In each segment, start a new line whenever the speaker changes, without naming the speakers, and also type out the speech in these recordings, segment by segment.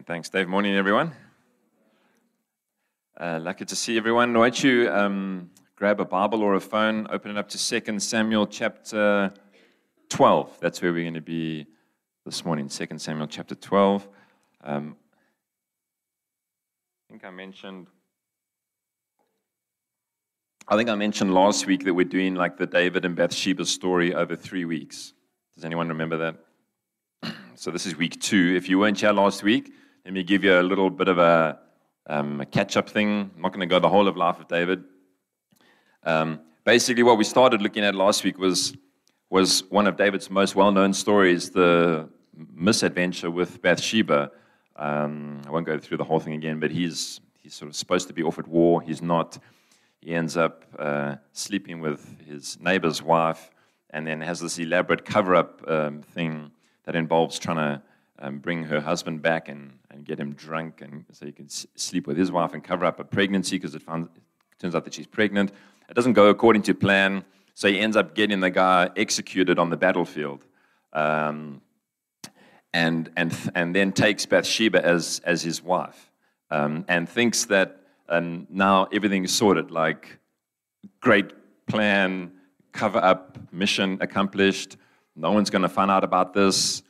Amen. Thanks, Dave. Morning, everyone. Uh, lucky to see everyone. Why don't you um, grab a Bible or a phone, open it up to 2 Samuel chapter 12. That's where we're going to be this morning. 2 Samuel chapter 12. Um, I think I mentioned. I think I mentioned last week that we're doing like the David and Bathsheba story over three weeks. Does anyone remember that? So this is week two. If you weren't here last week, let me give you a little bit of a, um, a catch-up thing. I'm not going to go the whole of life of David. Um, basically, what we started looking at last week was was one of David's most well-known stories, the misadventure with Bathsheba. Um, I won't go through the whole thing again, but he's he's sort of supposed to be off at war. He's not. He ends up uh, sleeping with his neighbor's wife, and then has this elaborate cover-up um, thing that involves trying to um, bring her husband back and, and get him drunk and so he can s- sleep with his wife and cover up a pregnancy because it, it turns out that she's pregnant. It doesn't go according to plan, so he ends up getting the guy executed on the battlefield. Um, and, and, and then takes Bathsheba as, as his wife um, and thinks that um, now everything's sorted, like great plan, cover up, mission accomplished, no one's going to find out about this.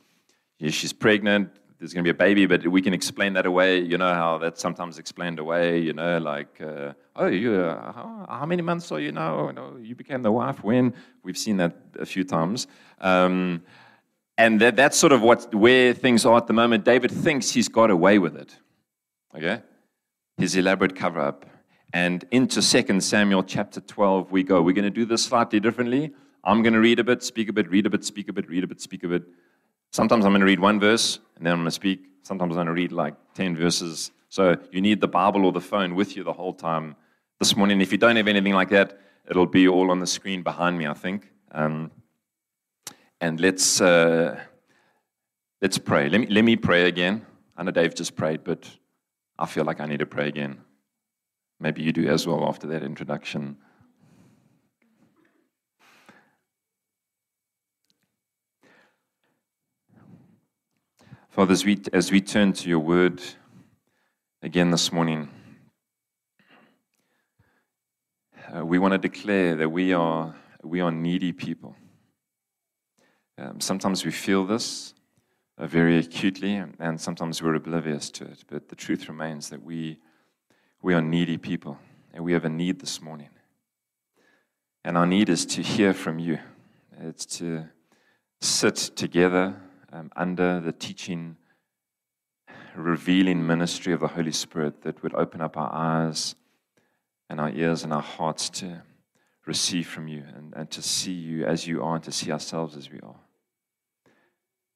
She's pregnant. There's going to be a baby, but we can explain that away. You know how that's sometimes explained away. You know, like, uh, oh, you, uh, how, how, many months are you now? You, know, you became the wife when? We've seen that a few times. Um, and that, that's sort of what where things are at the moment. David thinks he's got away with it. Okay, his elaborate cover up. And into 2 Samuel chapter 12 we go. We're going to do this slightly differently. I'm going to read a bit, speak a bit, read a bit, speak a bit, read a bit, speak a bit. Sometimes I'm going to read one verse and then I'm going to speak. Sometimes I'm going to read like 10 verses. So you need the Bible or the phone with you the whole time this morning. If you don't have anything like that, it'll be all on the screen behind me, I think. Um, and let's, uh, let's pray. Let me, let me pray again. I know Dave just prayed, but I feel like I need to pray again. Maybe you do as well after that introduction. Father, as we, as we turn to your word again this morning, uh, we want to declare that we are, we are needy people. Um, sometimes we feel this uh, very acutely, and sometimes we're oblivious to it. But the truth remains that we, we are needy people, and we have a need this morning. And our need is to hear from you, it's to sit together um, under the teaching, revealing ministry of the Holy Spirit that would open up our eyes and our ears and our hearts to receive from you and, and to see you as you are and to see ourselves as we are.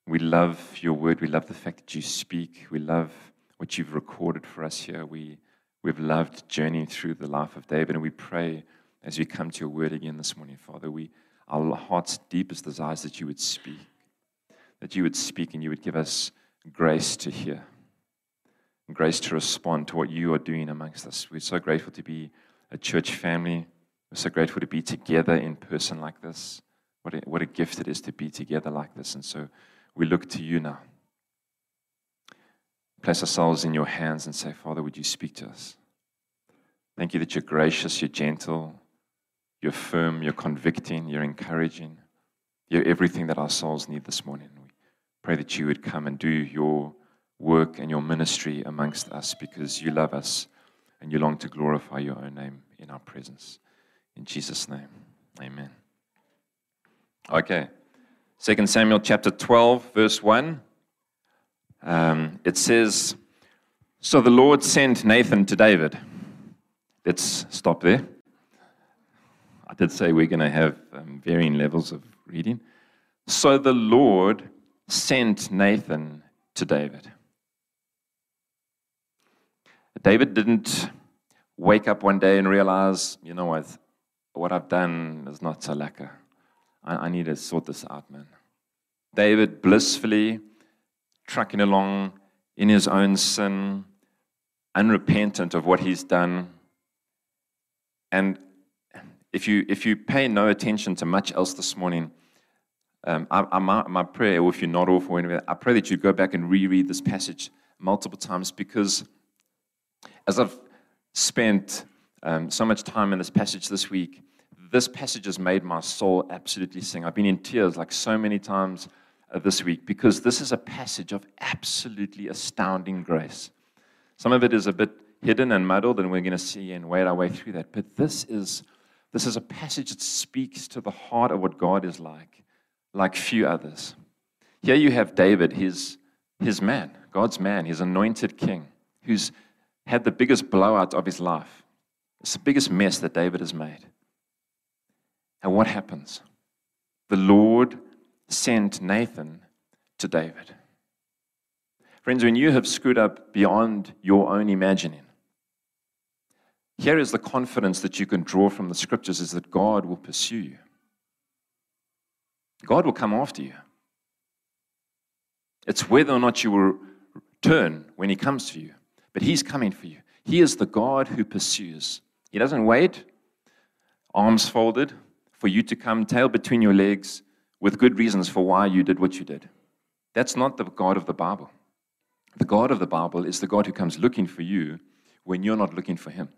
We love your word. We love the fact that you speak. We love what you've recorded for us here. We, we've loved journeying through the life of David, and we pray as we come to your word again this morning, Father, we, our heart's deepest desires that you would speak that you would speak and you would give us grace to hear, grace to respond to what you are doing amongst us. We're so grateful to be a church family. We're so grateful to be together in person like this. What a, what a gift it is to be together like this. And so we look to you now. Place ourselves in your hands and say, Father, would you speak to us? Thank you that you're gracious, you're gentle, you're firm, you're convicting, you're encouraging. You're everything that our souls need this morning. Pray that you would come and do your work and your ministry amongst us because you love us and you long to glorify your own name in our presence. In Jesus' name, amen. Okay, 2 Samuel chapter 12, verse 1. Um, it says, So the Lord sent Nathan to David. Let's stop there. I did say we're going to have um, varying levels of reading. So the Lord sent Nathan to David. David didn't wake up one day and realize, you know what, what I've done is not so lekker. I, I need to sort this out, man. David blissfully trucking along in his own sin, unrepentant of what he's done. And if you, if you pay no attention to much else this morning, um, I, I, my, my, prayer, or if you're not off or anything, I pray that you go back and reread this passage multiple times because as I've spent um, so much time in this passage this week, this passage has made my soul absolutely sing. I've been in tears like so many times uh, this week because this is a passage of absolutely astounding grace. Some of it is a bit hidden and muddled, and we're going to see and wade our way through that. But this is, this is a passage that speaks to the heart of what God is like, like few others. Here you have David, his, his man, God's man, his anointed king, who's had the biggest blowout of his life. It's the biggest mess that David has made. And what happens? The Lord sent Nathan to David. Friends, when you have screwed up beyond your own imagining, here is the confidence that you can draw from the scriptures is that God will pursue you. God will come after you. It's whether or not you will turn when He comes to you, but He's coming for you. He is the God who pursues. He doesn't wait, arms folded, for you to come tail between your legs with good reasons for why you did what you did. That's not the God of the Bible. The God of the Bible is the God who comes looking for you when you're not looking for Him.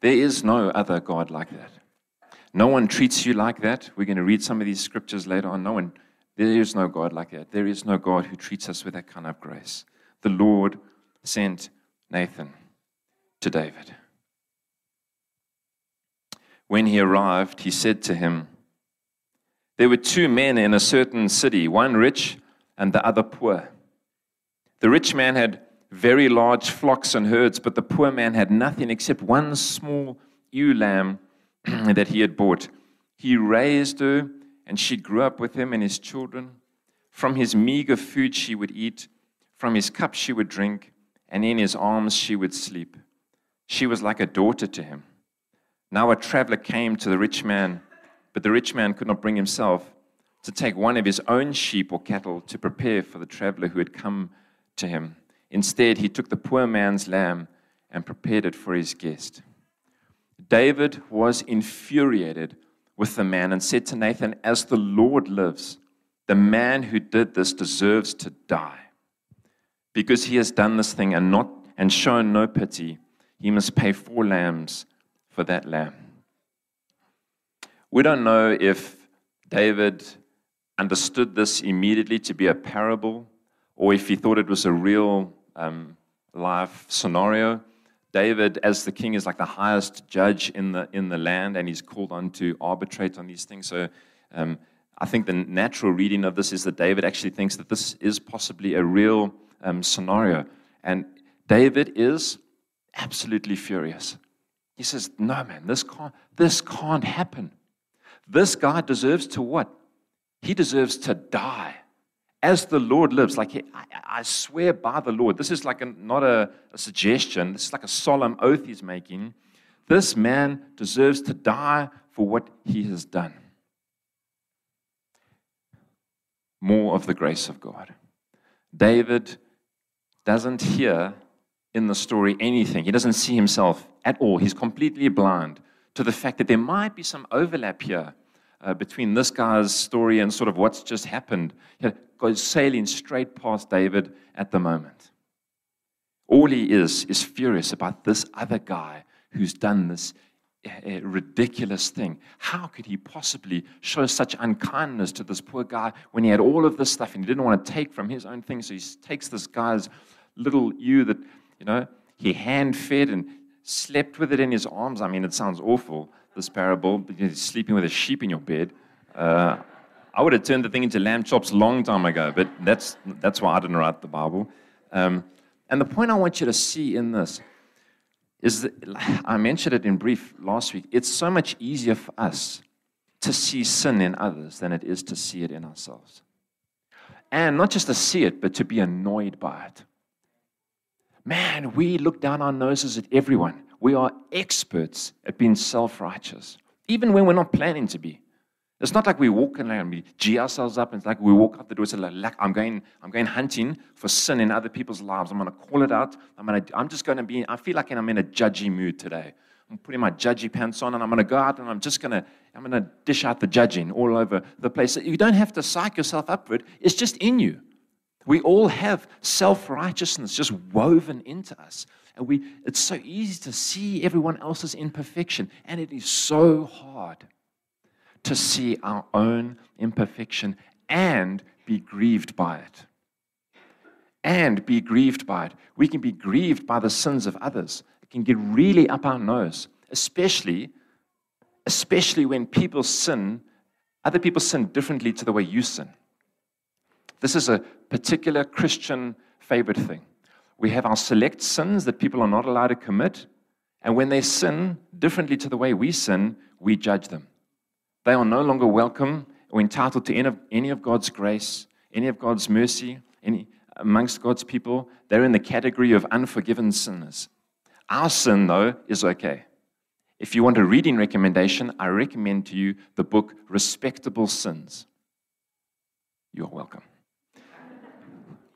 There is no other God like that. No one treats you like that. We're going to read some of these scriptures later on. No one, there is no God like that. There is no God who treats us with that kind of grace. The Lord sent Nathan to David. When he arrived, he said to him, There were two men in a certain city, one rich and the other poor. The rich man had very large flocks and herds, but the poor man had nothing except one small ewe lamb that he had bought. He raised her, and she grew up with him and his children. From his meager food she would eat, from his cup she would drink, and in his arms she would sleep. She was like a daughter to him. Now a traveler came to the rich man, but the rich man could not bring himself to take one of his own sheep or cattle to prepare for the traveler who had come to him. Instead, he took the poor man's lamb and prepared it for his guest. David was infuriated with the man and said to Nathan, As the Lord lives, the man who did this deserves to die. Because he has done this thing and not and shown no pity, he must pay four lambs for that lamb. We don't know if David understood this immediately to be a parable or if he thought it was a real um, life scenario. David, as the king, is like the highest judge in the, in the land, and he's called on to arbitrate on these things. So um, I think the natural reading of this is that David actually thinks that this is possibly a real um, scenario. And David is absolutely furious. He says, No, man, this can't, this can't happen. This guy deserves to what? He deserves to die. As the Lord lives, like I, swear by the Lord, this is like a, not a, a suggestion, this is like a solemn oath he's making. This man deserves to die for what he has done. More of the grace of God. David doesn't hear in the story anything. He doesn't see himself at all. He's completely blind to the fact that there might be some overlap here uh, between this guy's story and sort of what's just happened. He goes sailing straight past David at the moment. All he is is furious about this other guy who's done this uh, ridiculous thing. How could he possibly show such unkindness to this poor guy when he had all of this stuff and he didn't want to take from his own thing? So he takes this guy's little ewe that you know, he hand fed and slept with it in his arms. I mean, it sounds awful, this parable, sleeping with a sheep in your bed. Uh, I would have turned the thing into lamb chops a long time ago, but that's, that's why I didn't write the Bible. Um, and the point I want you to see in this is that I mentioned it in brief last week. It's so much easier for us to see sin in others than it is to see it in ourselves. And not just to see it, but to be annoyed by it man, we look down our noses at everyone. We are experts at being self righteous, even when we're not planning to be. It's not like we walk in and we G ourselves up and it's like we walk out the door and say, like, I'm going, I'm going hunting for sin in other people's lives. I'm going to call it out. I'm, going to, I'm just going to be, I feel like I'm in a judgy mood today. I'm putting my judgy pants on and I'm going to go out and I'm just going to, I'm going to dish out the judging all over the place. You don't have to psych yourself up for it. It's just in you. We all have self righteousness just woven into us. And we, it's so easy to see everyone else's imperfection, and it is so hard to see our own imperfection and be grieved by it. And be grieved by it. We can be grieved by the sins of others. It can get really up our nose, especially, especially when people sin, other people sin differently to the way you sin. This is a particular Christian favorite thing. We have our select sins that people are not allowed to commit. And when they sin differently to the way we sin, we judge them. They are no longer welcome or entitled to any of, God's grace, any of God's mercy, any amongst God's people. They're in the category of unforgiven sinners. Our sin, though, is okay. If you want a reading recommendation, I recommend to you the book Respectable Sins. You're welcome.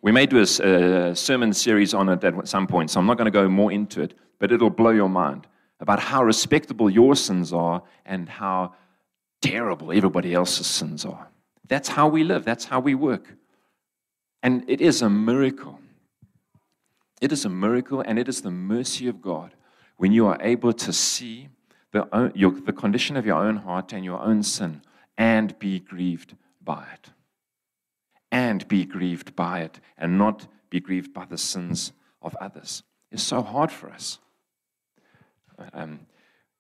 We may do a, a sermon series on it at some point, so I'm not going to go more into it, but it'll blow your mind about how respectable your sins are and how terrible everybody else's sins are. That's how we live, that's how we work. And it is a miracle. It is a miracle, and it is the mercy of God when you are able to see the, your, the condition of your own heart and your own sin and be grieved by it and be grieved by it and not be grieved by the sins of others. It's so hard for us. Um,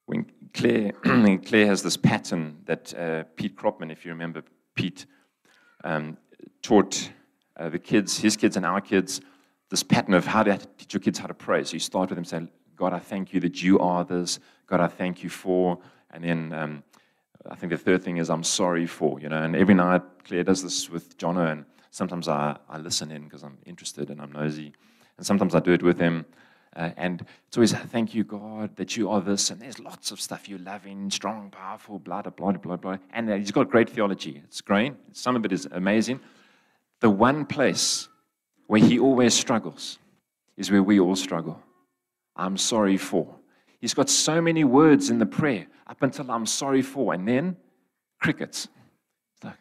when Claire, Claire has this pattern that uh, Pete Kropman, if you remember Pete, um, taught uh, the kids, his kids and our kids, this pattern of how to teach your kids how to pray. So you start with them saying, God, I thank you that you are this. God, I thank you for. And then um, I think the third thing is I'm sorry for, you know. And every night Claire does this with Jono, and sometimes I, I listen in because I'm interested and I'm nosy. And sometimes I do it with him. Uh, and it's always, thank you, God, that you are this. And there's lots of stuff you're loving, strong, powerful, blah, blah, blah, blah, blah. And uh, he's got great theology. It's great. Some of it is amazing. The one place where he always struggles is where we all struggle. I'm sorry for. He's got so many words in the prayer up until I'm sorry for, and then crickets. Like,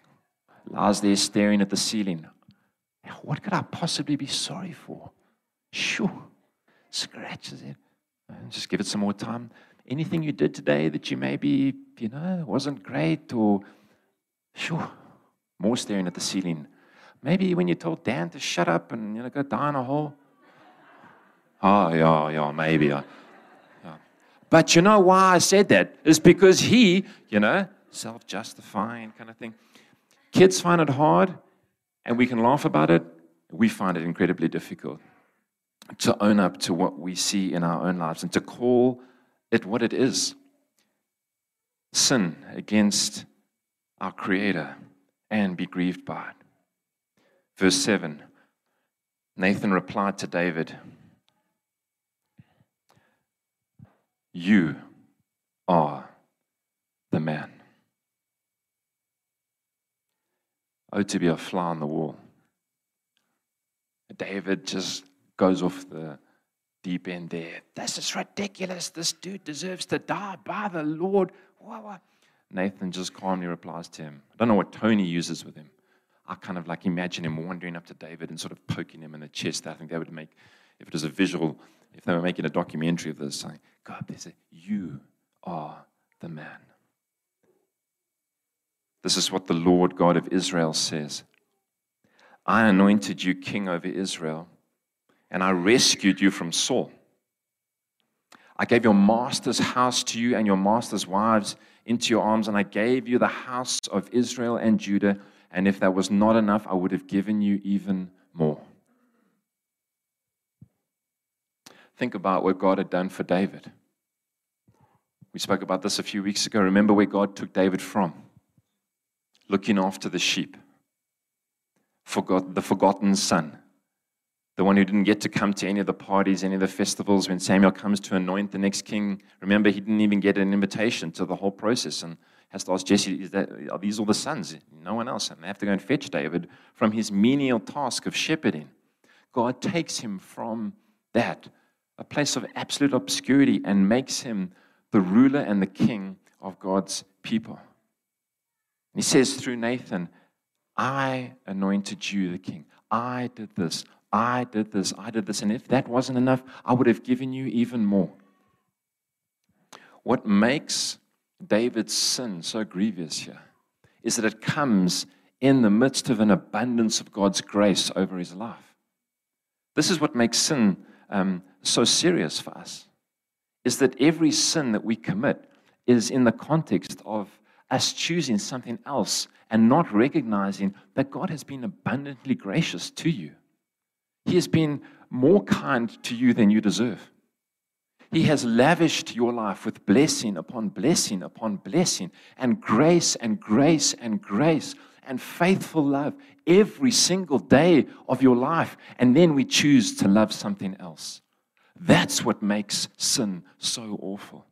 lies there staring at the ceiling. What could I possibly be sorry for? Shoo, Scratches it. And just give it some more time. Anything you did today that you maybe, you know, wasn't great or shoo, More staring at the ceiling. Maybe when you told Dan to shut up and you know go die in a hole. Oh yeah, yeah, maybe. I, but you know why I said that? Is because he, you know, self justifying kind of thing. Kids find it hard, and we can laugh about it. We find it incredibly difficult to own up to what we see in our own lives and to call it what it is sin against our Creator and be grieved by it. Verse 7 Nathan replied to David, You are the man. Oh, to be a fly on the wall. David just goes off the deep end there. This is ridiculous. This dude deserves to die by the Lord. Nathan just calmly replies to him. I don't know what Tony uses with him. I kind of like imagine him wandering up to David and sort of poking him in the chest. I think that would make, if it was a visual, if they were making a documentary of this, God, they say, You are the man. This is what the Lord God of Israel says I anointed you king over Israel, and I rescued you from Saul. I gave your master's house to you and your master's wives into your arms, and I gave you the house of Israel and Judah. And if that was not enough, I would have given you even more. Think about what God had done for David. We spoke about this a few weeks ago. Remember where God took David from? Looking after the sheep, Forgot, the forgotten son, the one who didn't get to come to any of the parties, any of the festivals. When Samuel comes to anoint the next king, remember he didn't even get an invitation to the whole process and has to ask Jesse, that, are these all the sons? No one else. And they have to go and fetch David from his menial task of shepherding. God takes him from that, a place of absolute obscurity, and makes him the ruler and the king of God's people. He says through Nathan, I anointed you the king. I did this, I did this, I did this. And if that wasn't enough, I would have given you even more. What makes David's sin so grievous here is that it comes in the midst of an abundance of God's grace over his life. This is what makes sin um, so serious for us, is that every sin that we commit is in the context of us choosing something else and not recognizing that God has been abundantly gracious to you. He has been more kind to you than you deserve. He has lavished your life with blessing upon blessing upon blessing, and grace and grace and grace and faithful love every single day of your life. And then we choose to love something else. That's what makes sin so awful.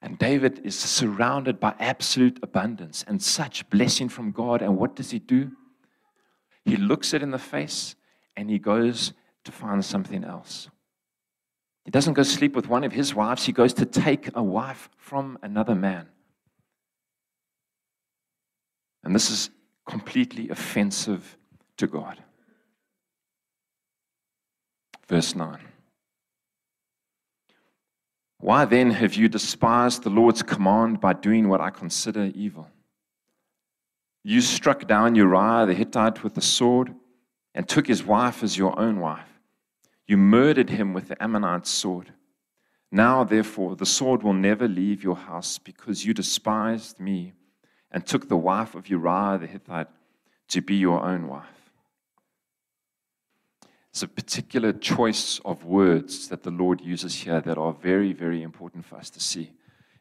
And David is surrounded by absolute abundance and such blessing from God. And what does he do? He looks it in the face and he goes to find something else. He doesn't go sleep with one of his wives, he goes to take a wife from another man. And this is completely offensive to God. Verse 9. Why then have you despised the Lord's command by doing what I consider evil? You struck down Uriah the Hittite with the sword and took his wife as your own wife. You murdered him with the Ammonite sword. Now, therefore, the sword will never leave your house because you despised me and took the wife of Uriah the Hittite to be your own wife. It's a particular choice of words that the Lord uses here that are very, very important for us to see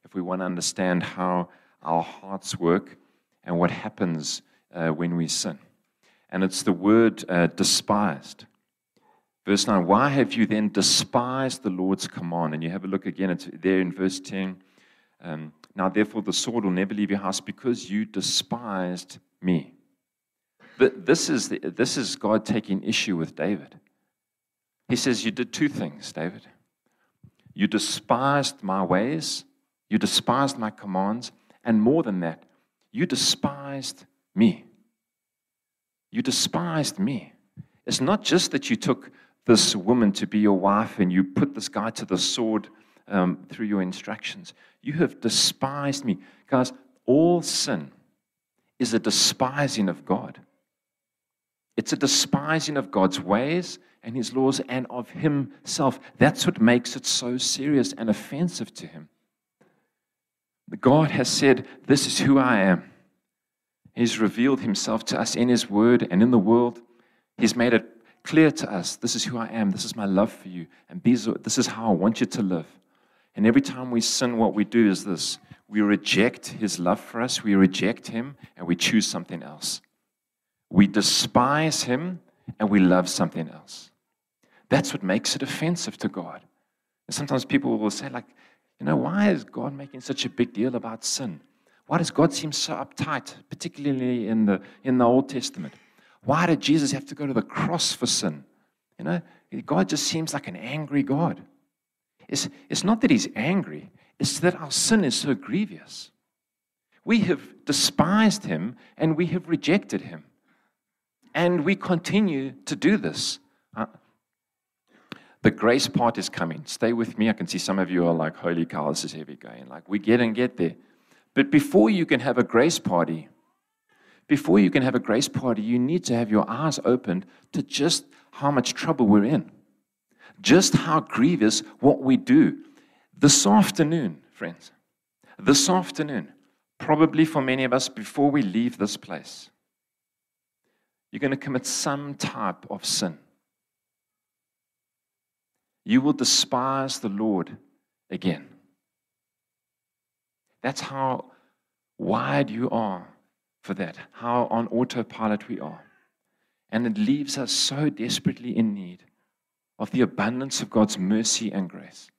if we want to understand how our hearts work and what happens uh, when we sin. And it's the word uh, despised. Verse 9, why have you then despised the Lord's command? And you have a look again, it's there in verse 10. Um, now, therefore, the sword will never leave your house because you despised me. This is, the, this is God taking issue with David. He says, You did two things, David. You despised my ways, you despised my commands, and more than that, you despised me. You despised me. It's not just that you took this woman to be your wife and you put this guy to the sword um, through your instructions. You have despised me. Guys, all sin is a despising of God. It's a despising of God's ways and his laws and of himself. That's what makes it so serious and offensive to him. God has said, This is who I am. He's revealed himself to us in his word and in the world. He's made it clear to us this is who I am, this is my love for you, and this is how I want you to live. And every time we sin, what we do is this we reject his love for us, we reject him, and we choose something else. We despise him and we love something else. That's what makes it offensive to God. And sometimes people will say, like, you know, why is God making such a big deal about sin? Why does God seem so uptight, particularly in the, in the Old Testament? Why did Jesus have to go to the cross for sin? You know, God just seems like an angry God. It's, it's not that he's angry, it's that our sin is so grievous. We have despised him and we have rejected him. And we continue to do this. The grace part is coming. Stay with me. I can see some of you are like, holy cow, this is heavy going. Like, we get and get there. But before you can have a grace party, before you can have a grace party, you need to have your eyes opened to just how much trouble we're in just how grievous what we do. This afternoon, friends, this afternoon, probably for many of us before we leave this place, you're going to commit some type of sin. You will despise the Lord again. That's how wired you are for that, how on autopilot we are. And it leaves us so desperately in need of the abundance of God's mercy and grace.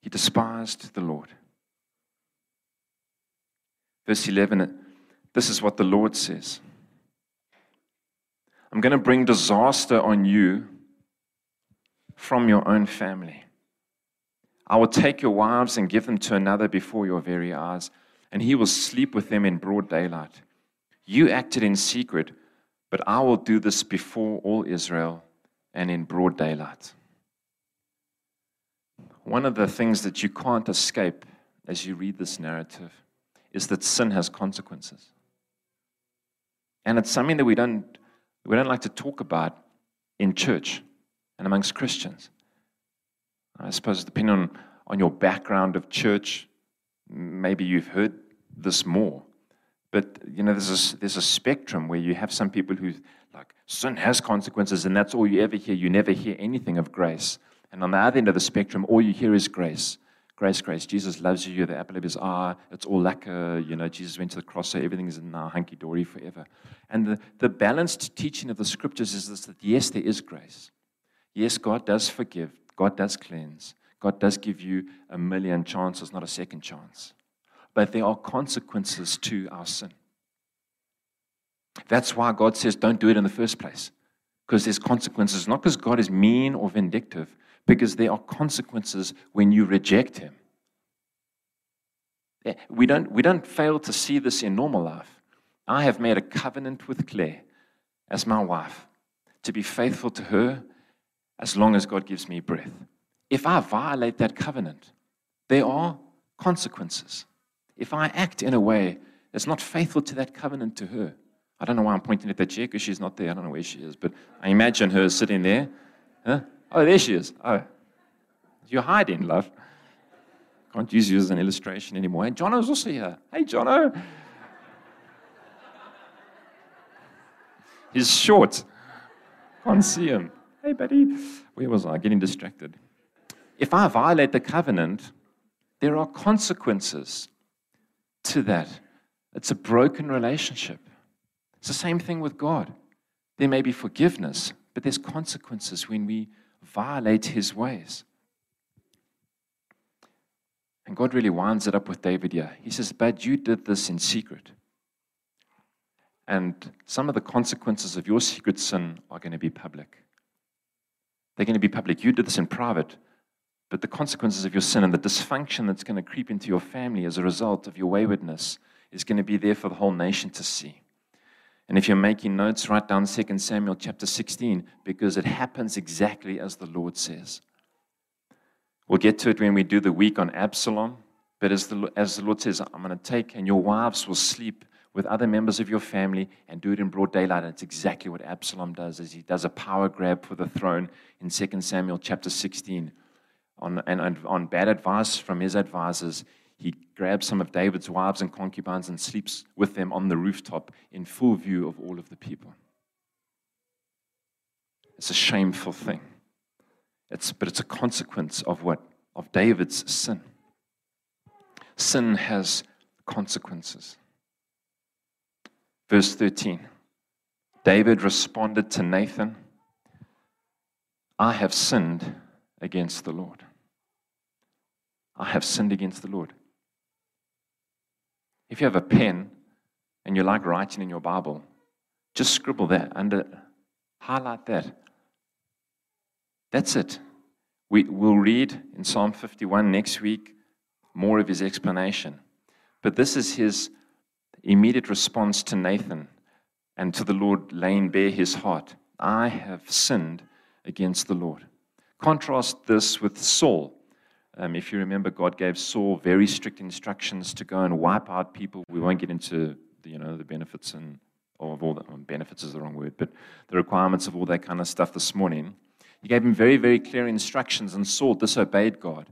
He despised the Lord. Verse 11, this is what the Lord says I'm going to bring disaster on you from your own family. I will take your wives and give them to another before your very eyes. and he will sleep with them in broad daylight. You acted in secret, but I will do this before all Israel and in broad daylight. One of the things that you can't escape as you read this narrative is that sin has consequences. And it's something that we don't, we don't like to talk about in church and amongst Christians. I suppose, depending on, on your background of church, maybe you've heard this more. But you know, there's a, there's a spectrum where you have some people who like sin has consequences, and that's all you ever hear. You never hear anything of grace. And on the other end of the spectrum, all you hear is grace. Grace, grace. Jesus loves you. You're the apple of his eye. It's all lacquer. You know, Jesus went to the cross, so everything is now hunky dory forever. And the, the balanced teaching of the scriptures is this that yes, there is grace. Yes, God does forgive. God does cleanse. God does give you a million chances, not a second chance. But there are consequences to our sin. That's why God says don't do it in the first place, because there's consequences, not because God is mean or vindictive, because there are consequences when you reject Him. Eh, we don't, we don't fail to see this in normal life. I have made a covenant with Claire as my wife to be faithful to her as long as God gives me breath. If I violate that covenant, there are consequences. If I act in a way that's not faithful to that covenant to her, I don't know why I'm pointing at that chair because she's not there. I don't know where she is, but I imagine her sitting there. Huh? Oh, there she is. Oh, you're hiding, love. Can't use you as an illustration anymore. And Jono's also here. Hey, Jono. He's short. Can't see him. Hey, buddy. Where was I? Getting distracted. If I violate the covenant, there are consequences to that. It's a broken relationship. It's the same thing with God. There may be forgiveness, but there's consequences when we violate his ways. And God really winds it up with David here. He says, But you did this in secret. And some of the consequences of your secret sin are going to be public. They're going to be public. You did this in private, but the consequences of your sin and the dysfunction that's going to creep into your family as a result of your waywardness is going to be there for the whole nation to see. And if you're making notes, write down 2 Samuel chapter 16 because it happens exactly as the Lord says. We'll get to it when we do the week on Absalom. But as the, as the Lord says, I'm going to take, and your wives will sleep with other members of your family and do it in broad daylight. And it's exactly what Absalom does, as he does a power grab for the throne in 2 Samuel chapter 16. On, and on bad advice from his advisors, he grabs some of David's wives and concubines and sleeps with them on the rooftop in full view of all of the people. It's a shameful thing. It's, but it's a consequence of what? Of David's sin. Sin has consequences. Verse 13 David responded to Nathan, I have sinned against the Lord. I have sinned against the Lord. If you have a pen and you like writing in your Bible, just scribble that under, highlight that. That's it. We, will read in Psalm 51 next week more of his explanation. But this is his immediate response to Nathan and to the Lord laying bare his heart. I have sinned against the Lord. Contrast this with Saul. Um, if you remember, God gave Saul very strict instructions to go and wipe out people. We won't get into the, you know the benefits and of all the benefits is the wrong word, but the requirements of all that kind of stuff this morning. He gave him very, very clear instructions, and Saul disobeyed God.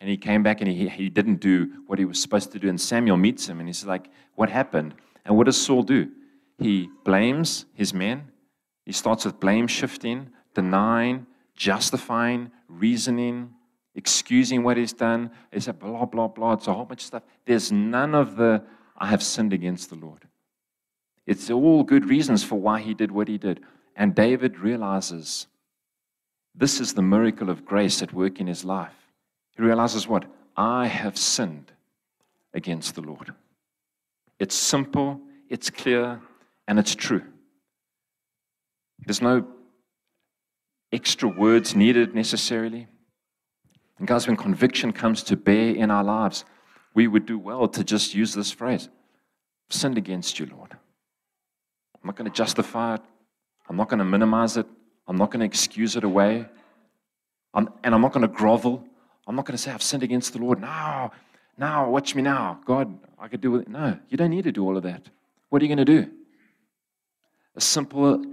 And he came back and he, he didn't do what he was supposed to do. And Samuel meets him and he's like, What happened? And what does Saul do? He blames his men. He starts with blame shifting, denying, justifying, reasoning, excusing what he's done. He said, blah, blah, blah. It's a whole bunch of stuff. There's none of the, I have sinned against the Lord. It's all good reasons for why he did what he did. And David realizes this is the miracle of grace at work in his life. He realizes what? I have sinned against the Lord. It's simple, it's clear, and it's true. There's no extra words needed necessarily. And guys, when conviction comes to bear in our lives, we would do well to just use this phrase sinned against you, Lord. I'm not going to justify it. I'm not going to minimize it. I'm not going to excuse it away. I'm, and I'm not going to grovel. I'm not going to say, I've sinned against the Lord. Now, now, watch me now. God, I could do it. No, you don't need to do all of that. What are you going to do? A simple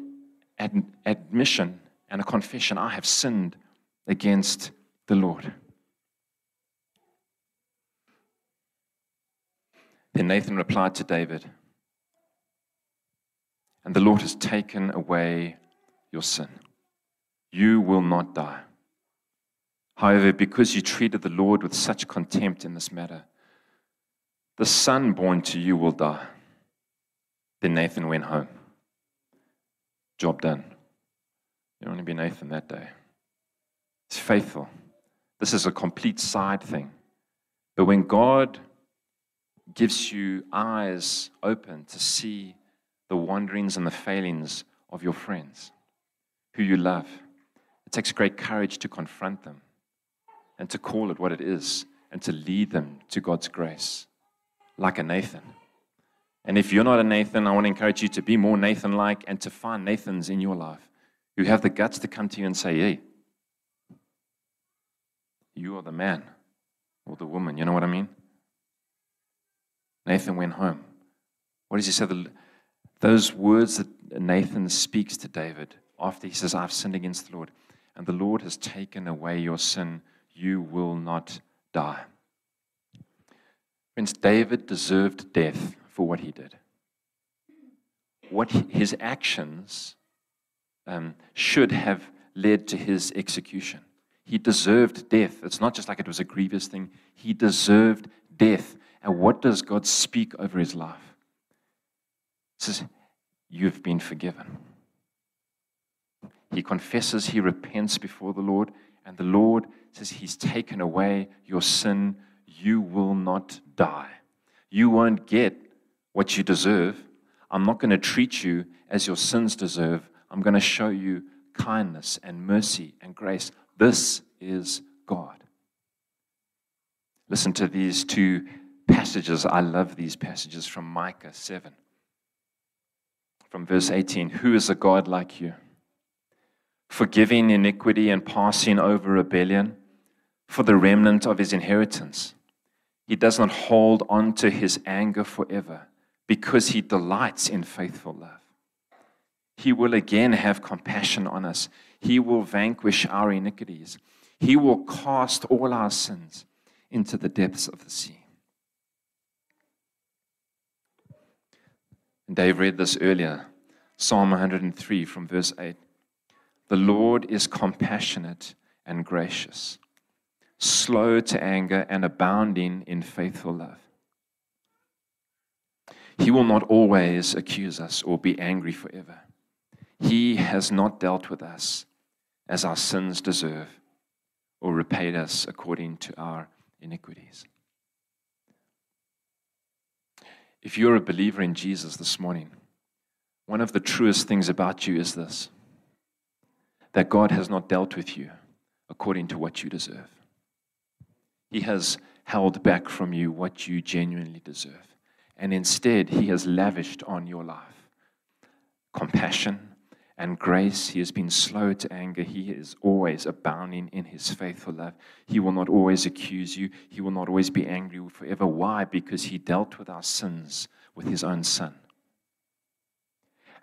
ad- admission and a confession I have sinned against the Lord. Then Nathan replied to David, And the Lord has taken away your sin. You will not die. However, because you treated the Lord with such contempt in this matter, the son born to you will die. Then Nathan went home. Job done. You don't want to be Nathan that day. He's faithful. This is a complete side thing. But when God gives you eyes open to see the wanderings and the failings of your friends who you love, it takes great courage to confront them and to call it what it is and to lead them to God's grace, like a Nathan. And if you're not a Nathan, I want to encourage you to be more Nathan like and to find Nathans in your life who have the guts to come to you and say, Hey, you are the man or the woman. You know what I mean? Nathan went home. What does he say? Those words that Nathan speaks to David after he says, I've sinned against the Lord, and the Lord has taken away your sin, you will not die. Friends, David deserved death for what he did. What his actions um, should have led to his execution. He deserved death. It's not just like it was a grievous thing, he deserved death. And what does God speak over his life? He says, You've been forgiven. He confesses, he repents before the Lord, and the Lord says, He's taken away your sin. You will not die. You won't get what you deserve. I'm not going to treat you as your sins deserve. I'm going to show you kindness and mercy and grace. This is God. Listen to these two passages. I love these passages from Micah 7. From verse 18 Who is a God like you? Forgiving iniquity and passing over rebellion for the remnant of his inheritance. He does not hold on to his anger forever because he delights in faithful love. He will again have compassion on us. He will vanquish our iniquities. He will cast all our sins into the depths of the sea. And Dave read this earlier Psalm 103 from verse 8. The Lord is compassionate and gracious, slow to anger and abounding in faithful love. He will not always accuse us or be angry forever. He has not dealt with us as our sins deserve or repaid us according to our iniquities. If you're a believer in Jesus this morning, one of the truest things about you is this that God has not dealt with you according to what you deserve. He has held back from you what you genuinely deserve. And instead, He has lavished on your life compassion, and grace. He has been slow to anger. He is always abounding in his faithful love. He will not always accuse you. He will not always be angry forever. Why? Because he dealt with our sins with his own son.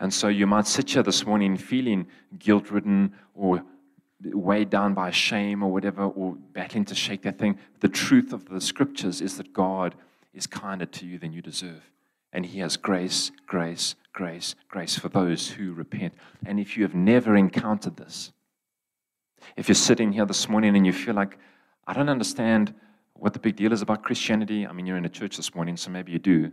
And so you might sit here this morning feeling guilt ridden or weighed down by shame or whatever, or battling to shake that thing. The truth of the scriptures is that God is kinder to you than you deserve. And he has grace, grace, grace, grace for those who repent. And if you have never encountered this, if you're sitting here this morning and you feel like, I don't understand what the big deal is about Christianity, I mean, you're in a church this morning, so maybe you do.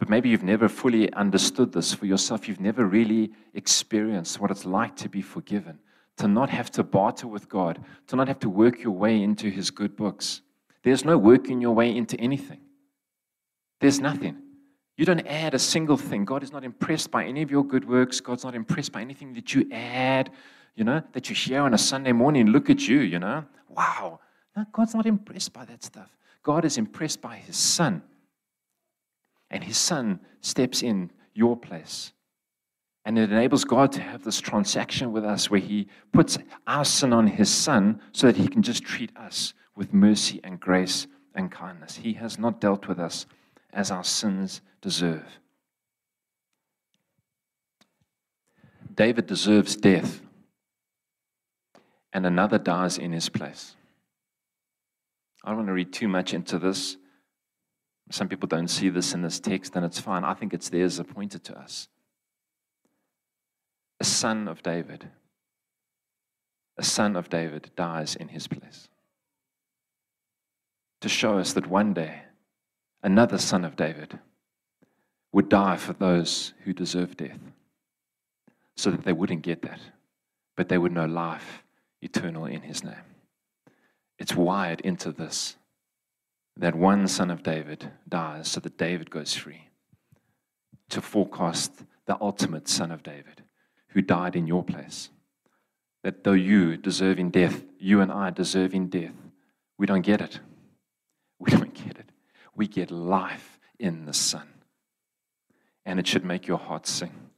But maybe you've never fully understood this for yourself. You've never really experienced what it's like to be forgiven, to not have to barter with God, to not have to work your way into His good books. There's no working your way into anything, there's nothing. You don't add a single thing. God is not impressed by any of your good works. God's not impressed by anything that you add, you know, that you share on a Sunday morning. Look at you, you know. Wow. No, God's not impressed by that stuff. God is impressed by his son. And his son steps in your place. And it enables God to have this transaction with us where he puts our sin on his son so that he can just treat us with mercy and grace and kindness. He has not dealt with us as our sins deserve. David deserves death, and another dies in his place. I don't want to read too much into this. Some people don't see this in this text, and it's fine. I think it's there as a pointer to us. A son of David, a son of David dies in his place to show us that one day another son of David would die for those who deserve death so that they wouldn't get that, but they would know life eternal in his name. It's wired into this that one son of David dies so that David goes free to forecast the ultimate son of David who died in your place. That though you deserving death, you and I deserving death, we don't get it. We don't get it. We get life in the Son. And it should make your heart sing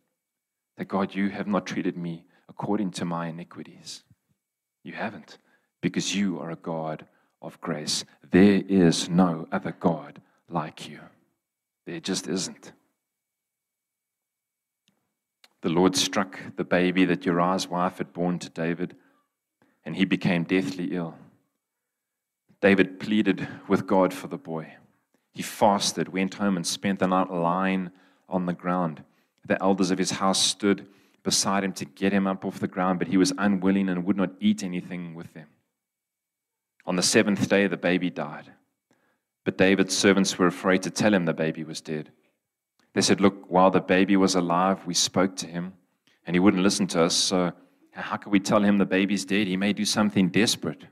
that God, you have not treated me according to my iniquities. You haven't, because you are a God of grace. There is no other God like you. There just isn't. The Lord struck the baby that Uriah's wife had born to David, and he became deathly ill. David pleaded with God for the boy. He fasted, went home, and spent the night lying on the ground. The elders of his house stood beside him to get him up off the ground, but he was unwilling and would not eat anything with them. On the seventh day, the baby died. But David's servants were afraid to tell him the baby was dead. They said, Look, while the baby was alive, we spoke to him, and he wouldn't listen to us. So, how could we tell him the baby's dead? He may do something desperate.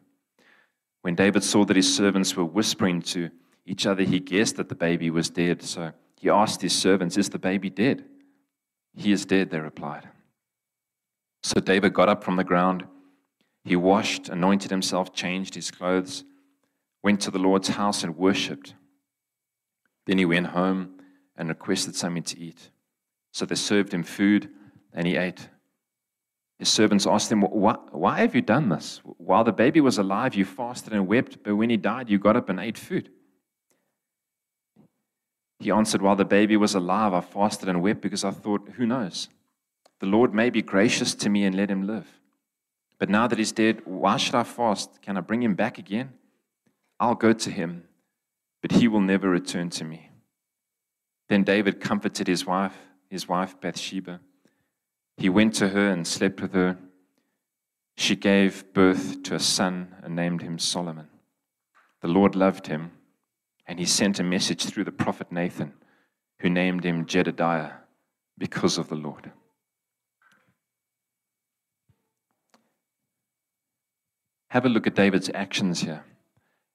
When David saw that his servants were whispering to each other, he guessed that the baby was dead. So he asked his servants, Is the baby dead? He is dead, they replied. So David got up from the ground. He washed, anointed himself, changed his clothes, went to the Lord's house, and worshipped. Then he went home and requested something to eat. So they served him food, and he ate. His servants asked him, why, why have you done this? While the baby was alive, you fasted and wept, but when he died, you got up and ate food. He answered, While the baby was alive, I fasted and wept because I thought, Who knows? The Lord may be gracious to me and let him live. But now that he's dead, why should I fast? Can I bring him back again? I'll go to him, but he will never return to me. Then David comforted his wife, his wife Bathsheba. He went to her and slept with her. She gave birth to a son and named him Solomon. The Lord loved him, and he sent a message through the prophet Nathan, who named him Jedediah because of the Lord. Have a look at David's actions here.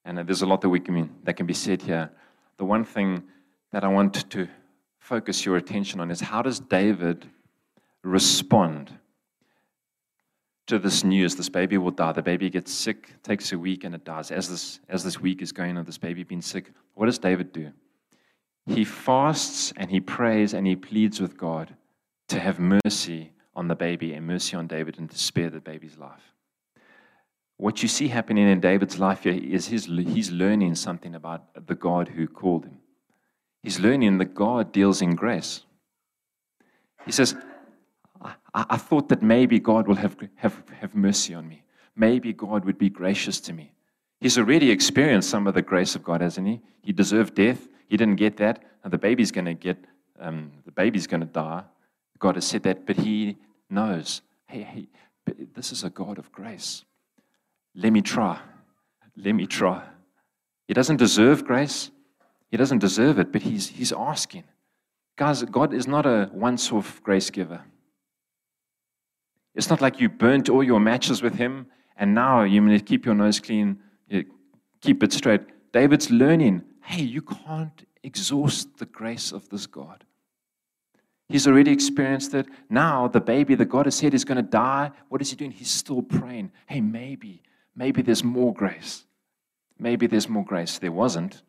And there's a lot that we can that can be said here. The one thing that I want to focus your attention on is how does David respond to this news this baby will die. The baby gets sick takes a week and it dies. As this as this week is going on this baby being sick what does david do? He fasts and he prays and he pleads with god to have mercy on the baby and mercy on david and to spare the baby's life. What you see happening in david's life here is his, he's learning something about the god who called him. He's learning that god deals in grace. He says I, I thought that maybe God will have, have, have mercy on me. Maybe God would be gracious to me. He's already experienced some of the grace of God, hasn't he? He deserved death. He didn't get that. And the baby's going to get, um, the baby's going to die. God has said that, but he knows, hey, hey, this is a God of grace. Let me try. Let me try. He doesn't deserve grace. He doesn't deserve it, but he's, he's asking. Guys, God is not a once off grace giver. It's not like you burnt all your matches with him and now you need to keep your nose clean, keep it straight. David's learning hey, you can't exhaust the grace of this God. He's already experienced it. Now, the baby that God has said is going to die, what is he doing? He's still praying. Hey, maybe, maybe there's more grace. maybe there's more grace. There wasn't.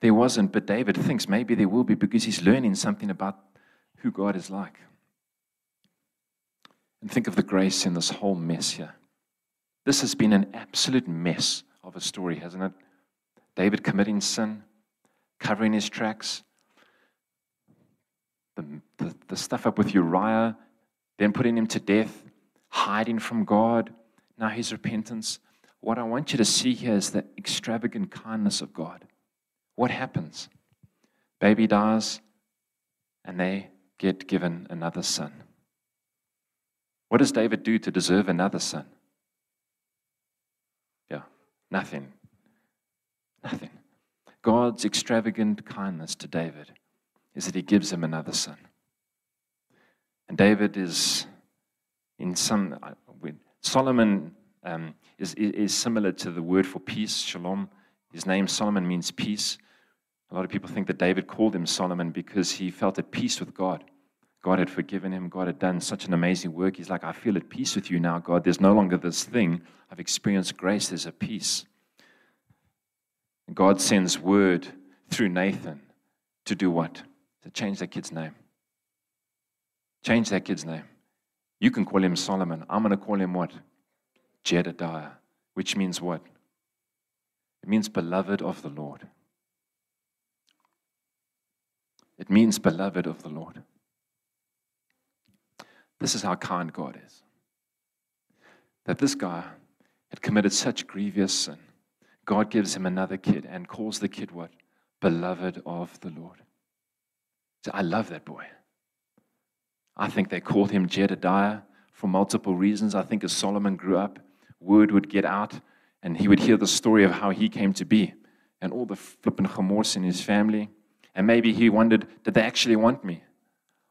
There wasn't, but David thinks maybe there will be because he's learning something about who God is like. And think of the grace in this whole mess here. This has been an absolute mess of a story, hasn't it? David committing sin, covering his tracks, the, the, the stuff up with Uriah, then putting him to death, hiding from God, now his repentance. What I want you to see here is the extravagant kindness of God. What happens? Baby dies, and they get given another son. What does David do to deserve another son? Yeah, nothing. Nothing. God's extravagant kindness to David is that he gives him another son. And David is in some, Solomon um, is, is similar to the word for peace, shalom. His name, Solomon, means peace. A lot of people think that David called him Solomon because he felt at peace with God. God had forgiven him. God had done such an amazing work. He's like, I feel at peace with you now, God. There's no longer this thing. I've experienced grace. There's a peace. God sends word through Nathan to do what? To change that kid's name. Change that kid's name. You can call him Solomon. I'm going to call him what? Jedediah, which means what? It means beloved of the Lord. It means beloved of the Lord. This is how kind God is. That this guy had committed such grievous sin. God gives him another kid and calls the kid what? Beloved of the Lord. So I love that boy. I think they called him Jedediah for multiple reasons. I think as Solomon grew up, word would get out and he would hear the story of how he came to be and all the flippin' chamors in his family. And maybe he wondered, did they actually want me?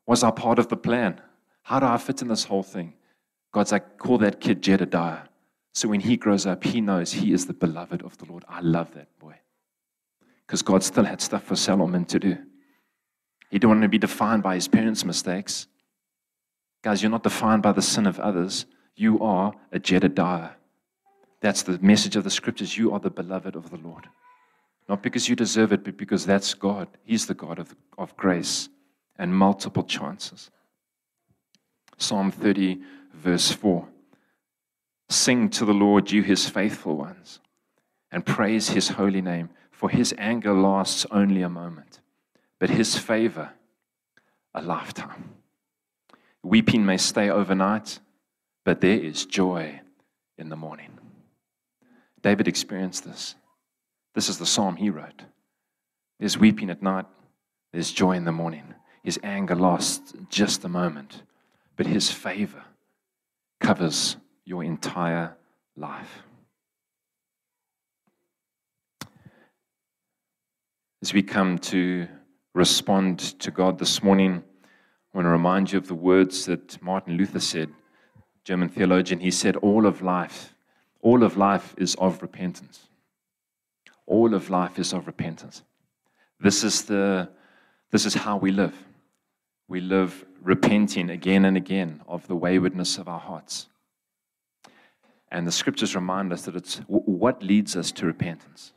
Was I part of the plan? How do I fit in this whole thing? God's like, call that kid Jedediah. So when he grows up, he knows he is the beloved of the Lord. I love that boy. Because God still had stuff for Solomon to do. He didn't want to be defined by his parents' mistakes. Guys, you're not defined by the sin of others. You are a Jedediah. That's the message of the scriptures. You are the beloved of the Lord. Not because you deserve it, but because that's God. He's the God of, of grace and multiple chances. Psalm 30, verse 4. Sing to the Lord, you his faithful ones, and praise his holy name, for his anger lasts only a moment, but his favor a lifetime. Weeping may stay overnight, but there is joy in the morning. David experienced this. This is the psalm he wrote. There's weeping at night, there's joy in the morning. His anger lasts just a moment, but his favor covers your entire life. As we come to respond to God this morning, I want to remind you of the words that Martin Luther said, German theologian. He said, All of life, all of life is of repentance. All of life is of repentance. This is, the, this is how we live. We live repenting again and again of the waywardness of our hearts. And the scriptures remind us that it's what leads us to repentance.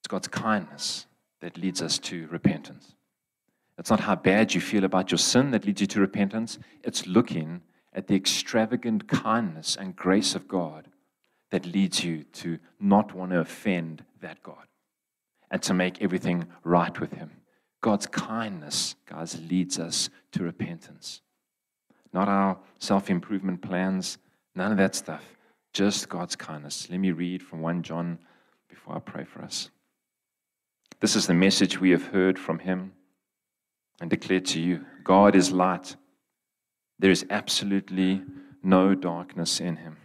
It's God's kindness that leads us to repentance. It's not how bad you feel about your sin that leads you to repentance. It's looking at the extravagant kindness and grace of God that leads you to not want to offend that God and to make everything right with Him. God's kindness, guys, leads us to repentance. Not our self improvement plans, none of that stuff. Just God's kindness. Let me read from 1 John before I pray for us. This is the message we have heard from Him and declare to you God is light. There is absolutely no darkness in him.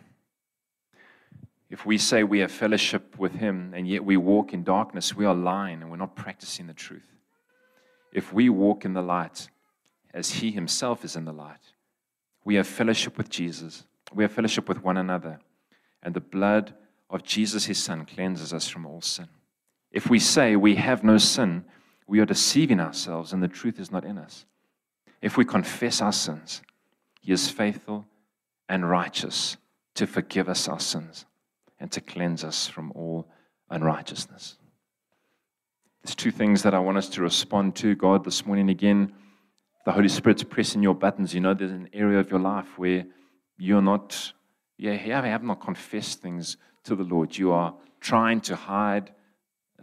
If we say we have fellowship with him and yet we walk in darkness, we are lying and we're not practicing the truth. If we walk in the light as he himself is in the light, we have fellowship with Jesus, we have fellowship with one another, and the blood of Jesus, his son, cleanses us from all sin. If we say we have no sin, we are deceiving ourselves and the truth is not in us. If we confess our sins, He is faithful and righteous to forgive us our sins and to cleanse us from all unrighteousness. There's two things that I want us to respond to, God, this morning again. The Holy Spirit's pressing your buttons. You know, there's an area of your life where you're not, yeah, you have not confessed things to the Lord. You are trying to hide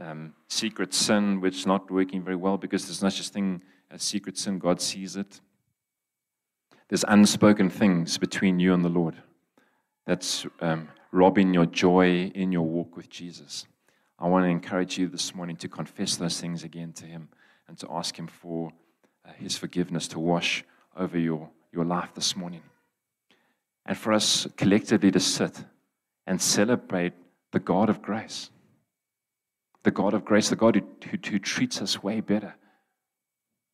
um, secret sin, which is not working very well because there's no such thing as secret sin. God sees it. There's unspoken things between you and the Lord that's um, robbing your joy in your walk with Jesus. I want to encourage you this morning to confess those things again to Him and to ask Him for uh, His forgiveness to wash over your, your life this morning. And for us collectively to sit and celebrate the God of grace. The God of grace, the God who, who, who treats us way better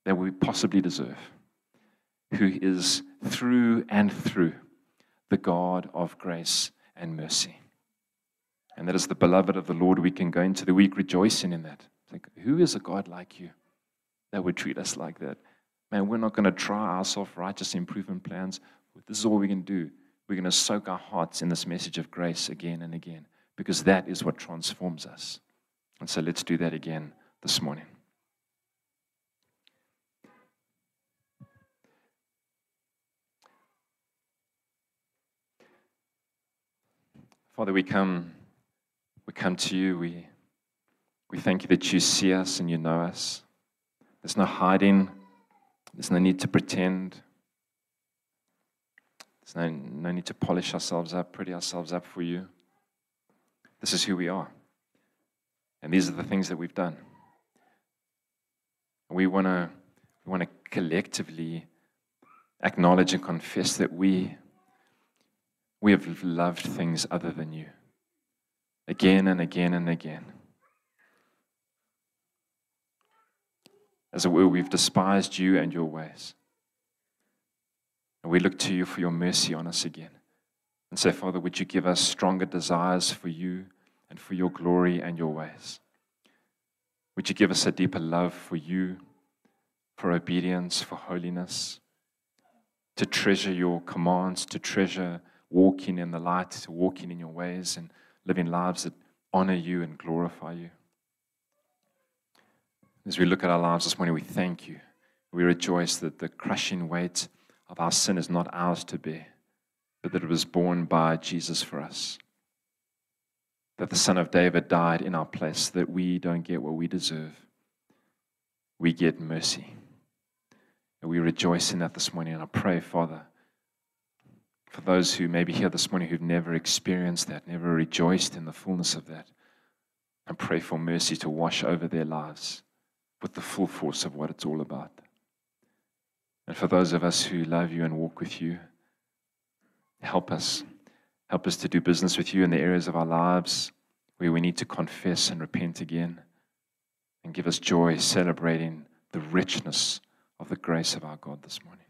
than we possibly deserve, who is through and through the God of grace and mercy. And that is the beloved of the Lord. We can go into the week rejoicing in that. Like, who is a God like you that would treat us like that? Man, we're not going to try our self righteous improvement plans. This is all we can do. We're going to soak our hearts in this message of grace again and again because that is what transforms us. And so let's do that again this morning. Father, we come, we come to you. We, we thank you that you see us and you know us. There's no hiding. There's no need to pretend. There's no, no need to polish ourselves up, pretty ourselves up for you. This is who we are. And these are the things that we've done. We want to we want to collectively acknowledge and confess that we we have loved things other than you. Again and again and again. As it were, we've despised you and your ways. And we look to you for your mercy on us again. And say, Father, would you give us stronger desires for you and for your glory and your ways? Would you give us a deeper love for you, for obedience, for holiness, to treasure your commands, to treasure walking in the light, to walking in your ways, and living lives that honor you and glorify you. As we look at our lives this morning, we thank you. We rejoice that the crushing weight of our sin is not ours to bear, but that it was borne by Jesus for us. That the Son of David died in our place, that we don't get what we deserve. We get mercy. And we rejoice in that this morning. And I pray, Father, for those who may be here this morning who've never experienced that, never rejoiced in the fullness of that, and pray for mercy to wash over their lives with the full force of what it's all about. And for those of us who love you and walk with you, help us. Help us to do business with you in the areas of our lives where we need to confess and repent again. And give us joy celebrating the richness of the grace of our God this morning.